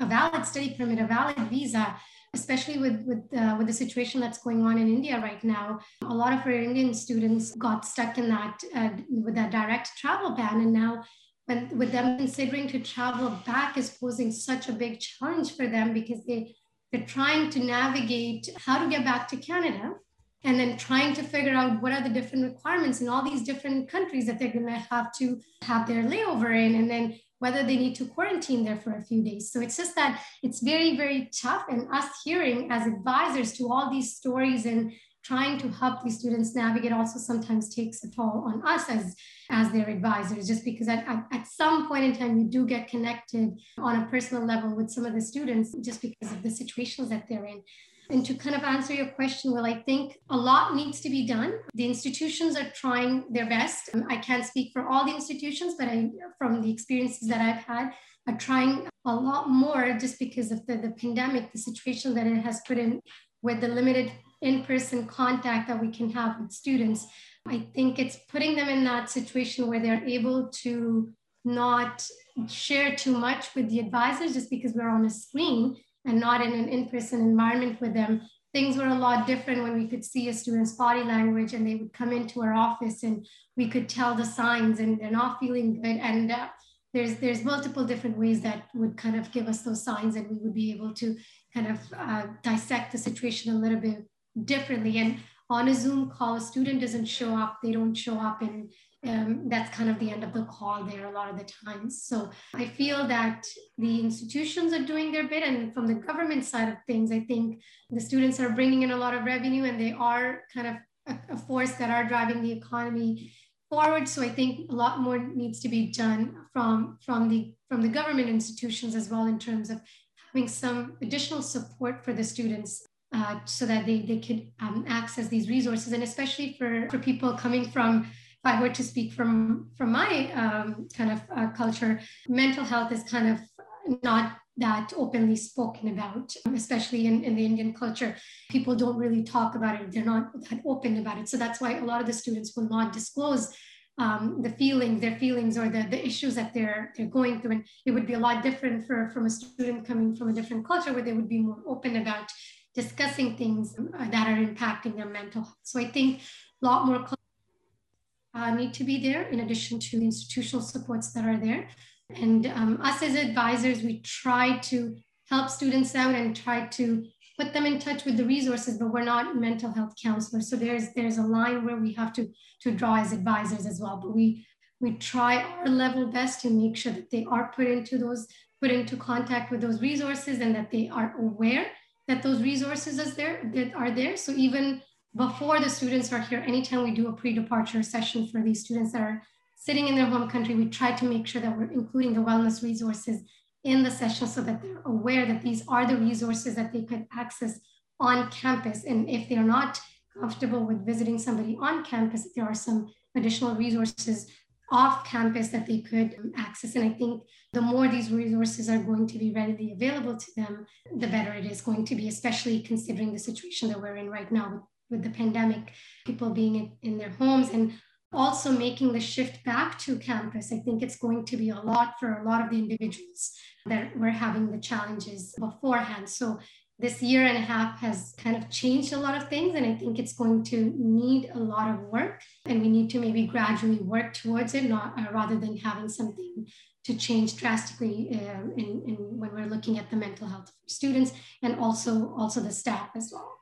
a valid study permit a valid visa especially with with uh, with the situation that's going on in India right now. A lot of our Indian students got stuck in that uh, with that direct travel ban, and now. When, with them considering to travel back is posing such a big challenge for them because they they're trying to navigate how to get back to Canada and then trying to figure out what are the different requirements in all these different countries that they're going to have to have their layover in and then whether they need to quarantine there for a few days. So it's just that it's very, very tough. And us hearing as advisors to all these stories and trying to help these students navigate also sometimes takes a toll on us as, as their advisors, just because at, at, at some point in time, you do get connected on a personal level with some of the students just because of the situations that they're in. And to kind of answer your question, well, I think a lot needs to be done. The institutions are trying their best. Um, I can't speak for all the institutions, but I, from the experiences that I've had, are trying a lot more just because of the, the pandemic, the situation that it has put in with the limited in-person contact that we can have with students. I think it's putting them in that situation where they're able to not share too much with the advisors just because we're on a screen and not in an in-person environment with them things were a lot different when we could see a student's body language and they would come into our office and we could tell the signs and they're not feeling good. And uh, there's there's multiple different ways that would kind of give us those signs and we would be able to kind of uh, dissect the situation a little bit differently. And on a zoom call a student doesn't show up they don't show up and um, that's kind of the end of the call there a lot of the times. So I feel that the institutions are doing their bit. And from the government side of things, I think the students are bringing in a lot of revenue and they are kind of a, a force that are driving the economy forward. So I think a lot more needs to be done from, from, the, from the government institutions as well in terms of having some additional support for the students uh, so that they, they could um, access these resources. And especially for, for people coming from if I were to speak from from my um, kind of uh, culture, mental health is kind of not that openly spoken about, especially in, in the Indian culture. People don't really talk about it. They're not that open about it. So that's why a lot of the students will not disclose um, the feelings, their feelings or the, the issues that they're they're going through. And it would be a lot different for from a student coming from a different culture where they would be more open about discussing things that are impacting their mental health. So I think a lot more uh, need to be there in addition to the institutional supports that are there. And um, us as advisors, we try to help students out and try to put them in touch with the resources, but we're not mental health counselors. So there's there's a line where we have to to draw as advisors as well. But we we try our level best to make sure that they are put into those put into contact with those resources and that they are aware that those resources is there that are there. So even before the students are here, anytime we do a pre-departure session for these students that are sitting in their home country, we try to make sure that we're including the wellness resources in the session so that they're aware that these are the resources that they could access on campus. And if they're not comfortable with visiting somebody on campus, there are some additional resources off campus that they could um, access. And I think the more these resources are going to be readily available to them, the better it is going to be, especially considering the situation that we're in right now with, with the pandemic, people being in, in their homes and also making the shift back to campus. I think it's going to be a lot for a lot of the individuals that were having the challenges beforehand. So this year and a half has kind of changed a lot of things and i think it's going to need a lot of work and we need to maybe gradually work towards it not uh, rather than having something to change drastically uh, in, in when we're looking at the mental health of students and also also the staff as well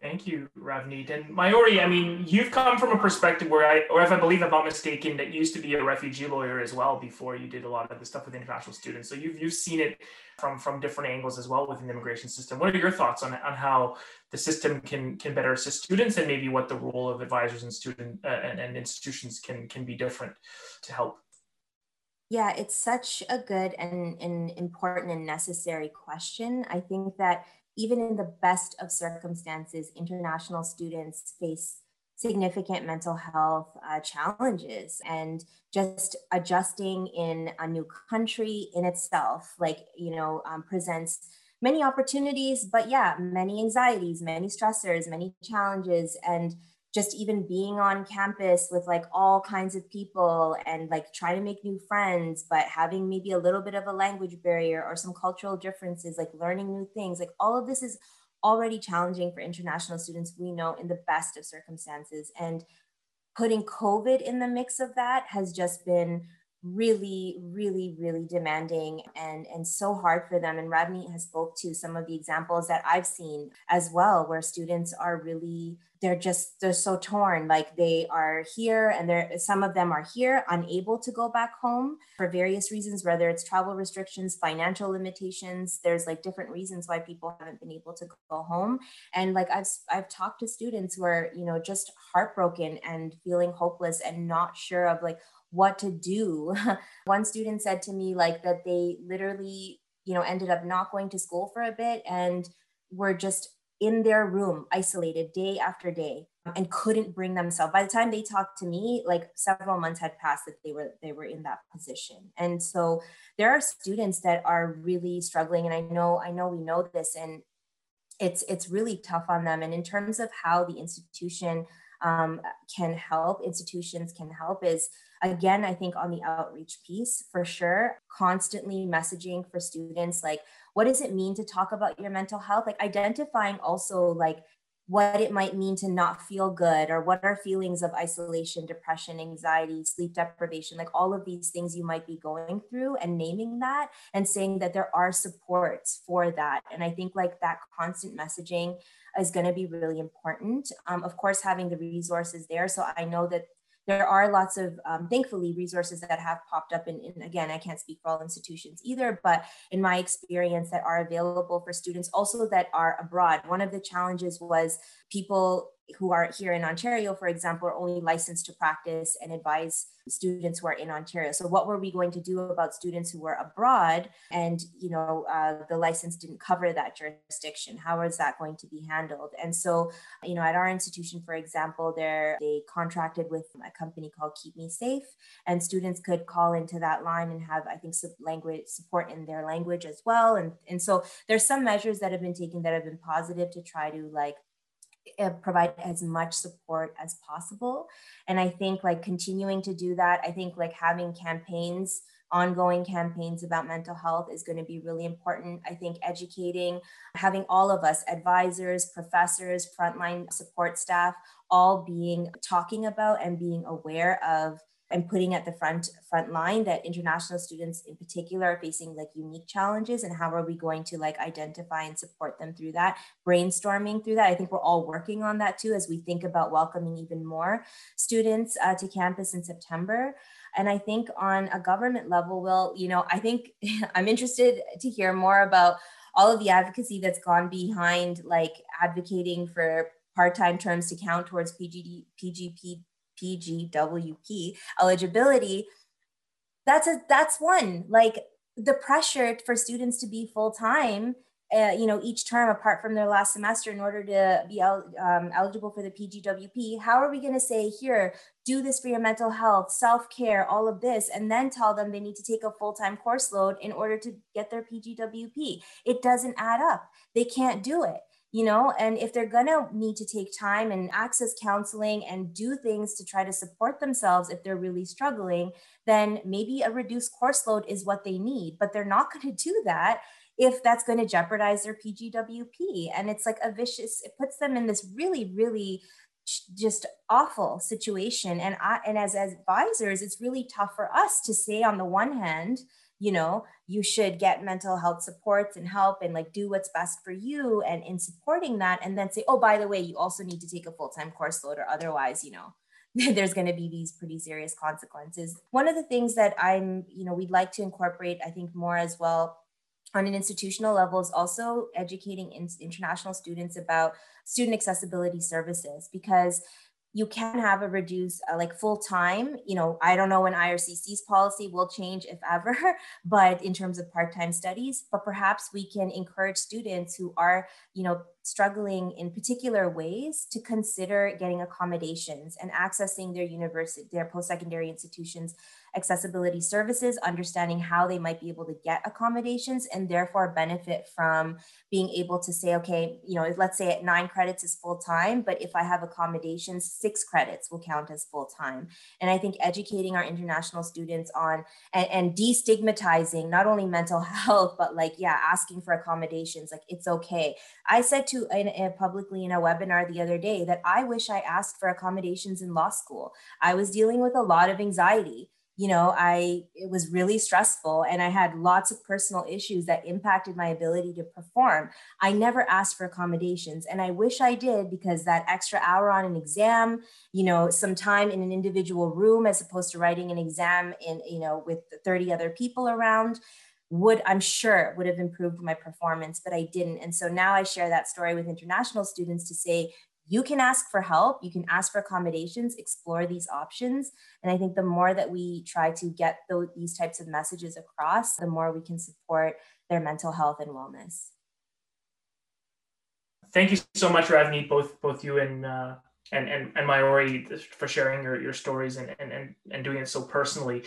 Thank you, Ravneet. And Mayuri, I mean, you've come from a perspective where I, or if I believe I'm not mistaken, that used to be a refugee lawyer as well before you did a lot of the stuff with international students. So you've, you've seen it from, from different angles as well within the immigration system. What are your thoughts on, on how the system can, can better assist students and maybe what the role of advisors and student uh, and, and institutions can, can be different to help? Yeah, it's such a good and, and important and necessary question. I think that even in the best of circumstances, international students face significant mental health uh, challenges. And just adjusting in a new country in itself like you know um, presents many opportunities but yeah many anxieties many stressors many challenges. And just even being on campus with like all kinds of people and like trying to make new friends but having maybe a little bit of a language barrier or some cultural differences like learning new things like all of this is already challenging for international students we know in the best of circumstances. And putting covid in the mix of that has just been really really really demanding and and so hard for them. And Ravneet has spoke to some of the examples that i've seen as well where students are really they're just they're so torn. Like they are here and there some of them are here unable to go back home for various reasons whether it's travel restrictions financial limitations. There's like different reasons why people haven't been able to go home. And like i've i've talked to students who are you know just heartbroken and feeling hopeless and not sure of like what to do [laughs] one student said to me like that they literally you know ended up not going to school for a bit and were just in their room, isolated day after day, and couldn't bring themselves. By the time they talked to me, like several months had passed that they were they were in that position. And so there are students that are really struggling, and I know I know we know this, and it's it's really tough on them. And in terms of how the institution um, can help, institutions can help is again, I think on the outreach piece for sure, constantly messaging for students like what does it mean to talk about your mental health? Like identifying also like what it might mean to not feel good or what are feelings of isolation depression anxiety sleep deprivation like all of these things you might be going through and naming that and saying that there are supports for that. And i think like that constant messaging is going to be really important. Um, of course having the resources there. So i know that there are lots of um, thankfully resources that have popped up and, again i can't speak for all institutions either but in my experience that are available for students also that are abroad. One of the challenges was people who are here in Ontario, for example, are only licensed to practice and advise students who are in Ontario. So what were we going to do about students who were abroad and, you know, uh, the license didn't cover that jurisdiction? How is that going to be handled? And so, you know, at our institution, for example, there they contracted with a company called Keep Me Safe and students could call into that line and have, I think, language support in their language as well. And, and so there's some measures that have been taken that have been positive to try to like provide as much support as possible. And i think like continuing to do that i think like having campaigns ongoing campaigns about mental health is going to be really important. I think educating having all of us advisors professors frontline support staff all being talking about and being aware of and putting at the front front line that international students in particular are facing like unique challenges and how are we going to like identify and support them through that brainstorming through that. I think we're all working on that too as we think about welcoming even more students uh, to campus in september. And i think on a government level will you know i think [laughs] i'm interested to hear more about all of the advocacy that's gone behind like advocating for part-time terms to count towards PGD, PGP, PGWP eligibility, that's a that's one. Like the pressure for students to be full time, uh, you know, each term apart from their last semester in order to be el- um, eligible for the PGWP. How are we going to say here, do this for your mental health, self care, all of this, and then tell them they need to take a full time course load in order to get their PGWP? It doesn't add up. They can't do it you know and if they're going to need to take time and access counseling and do things to try to support themselves if they're really struggling then maybe a reduced course load is what they need. But they're not [laughs] going to do that if that's going to jeopardize their pgwp and it's like a vicious it puts them in this really really just awful situation. And i and as, as advisors it's really tough for us to say on the one hand you know you should get mental health supports and help and like do what's best for you and in supporting that and then say oh by the way you also need to take a full-time course load or otherwise you know. [laughs] There's going to be these pretty serious consequences. One of the things that i'm you know we'd like to incorporate i think more as well on an institutional level is also educating in, international students about student accessibility services because you can have a reduced uh, like full time you know i don't know when ircc's policy will change if ever [laughs] but in terms of part-time studies but perhaps we can encourage students who are you know struggling in particular ways to consider getting accommodations and accessing their university their post-secondary institutions accessibility services, understanding how they might be able to get accommodations and therefore benefit from being able to say, okay, you know, let's say at nine credits is full time, but if I have accommodations, six credits will count as full time. And I think educating our international students on and, and destigmatizing not only mental [laughs] health, but like, yeah, asking for accommodations, like it's okay. I said to in, in publicly in a webinar the other day that I wish I asked for accommodations in law school. I was dealing with a lot of anxiety you know i it was really stressful and i had lots of personal issues that impacted my ability to perform. I never asked for accommodations and i wish i did because that extra hour on an exam you know some time in an individual room as opposed to writing an exam in you know with 30 other people around would i'm sure would have improved my performance but i didn't. And so now i share that story with international students to say you can ask for help, you can ask for accommodations, explore these options. And I think the more that we try to get those, these types of messages across, the more we can support their mental health and wellness. Thank you so much, Ravneet, both both you and uh, and, and and Mayuri for sharing your, your stories and, and and doing it so personally.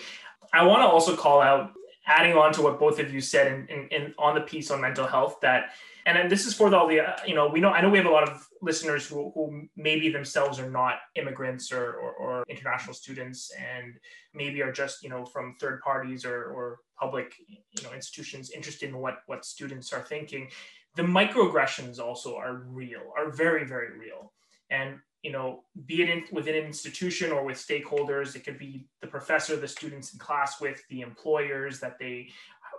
I want to also call out, adding on to what both of you said in, in, in on the piece on mental health, that and then this is for all the uh, you know we know I know we have a lot of listeners who, who maybe themselves are not immigrants or, or, or, international students and maybe are just you know from third parties or, or public you know institutions interested in what what students are thinking. The microaggressions also are real are very very real. And you know be it in, within an institution or with stakeholders it could be the professor the students in class with the employers that they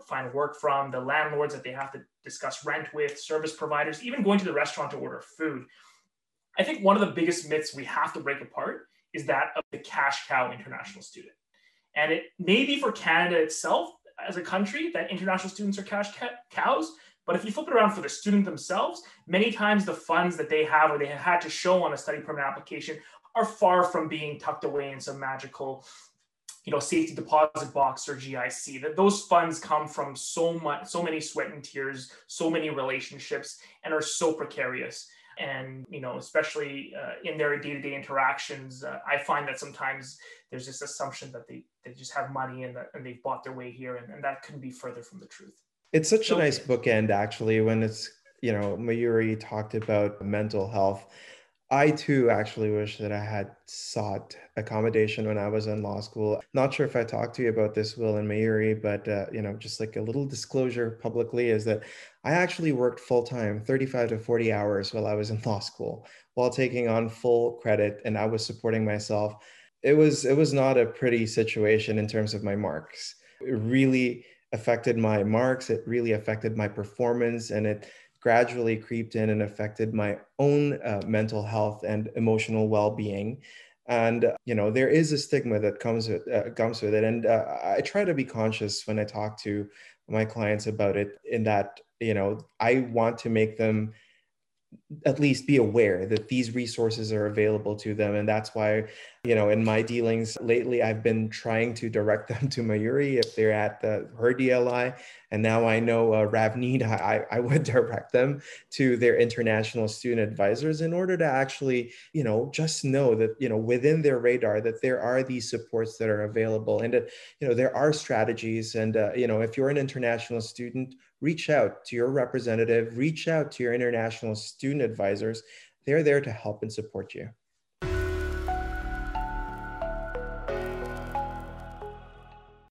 find work from, the landlords that they have to discuss rent with, service providers, even going to the restaurant to order food. I think one of the biggest myths we have to break apart is that of the cash cow international student. And it may be for Canada itself as a country that international students are cash cows. But if you flip it around for the student themselves, many times the funds that they have or they have had to show on a study permit application are far from being tucked away in some magical you know safety deposit box or GIC that those funds come from so much so many sweat and tears so many relationships and are so precarious. And you know especially uh, in their day-to-day interactions uh, i find that sometimes there's this assumption that they, they just have money and, that, and they've bought their way here and, and that couldn't be further from the truth it's such so, a nice bookend actually when it's you know mayuri talked about mental health I too actually wish that I had sought accommodation when I was in law school. Not sure if I talked to you about this, Will and Mayuri, but uh, you know, just like a little disclosure publicly is that I actually worked full time, 35 to 40 hours while I was in [laughs] law school, while taking on full credit, and I was supporting myself. it was it was not a pretty situation in terms of my marks. It really affected my marks. It really affected my performance, and it gradually creeped in and affected my own uh, mental health and emotional well-being and you know there is a stigma that comes with uh, comes with it and uh, i try to be conscious when i talk to my clients about it in that you know i want to make them at least be aware that these resources are available to them. And that's why you know in my dealings lately i've been trying to direct [laughs] them to mayuri if they're at the, her dli and now i know uh, ravneet I, I would [laughs] direct them to their international student advisors in order to actually you know just know that you know within their radar that there are these supports that are available and that you know there are strategies. And uh, you know if you're an international student reach out to your representative, reach out to your international student advisors. They're there to help and support you.